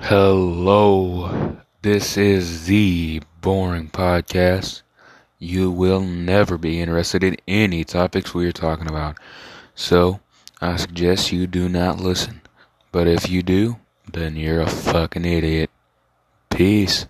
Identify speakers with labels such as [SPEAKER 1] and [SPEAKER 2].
[SPEAKER 1] Hello, this is the boring podcast. You will never be interested in any topics we are talking about. So, I suggest you do not listen. But if you do, then you're a fucking idiot. Peace.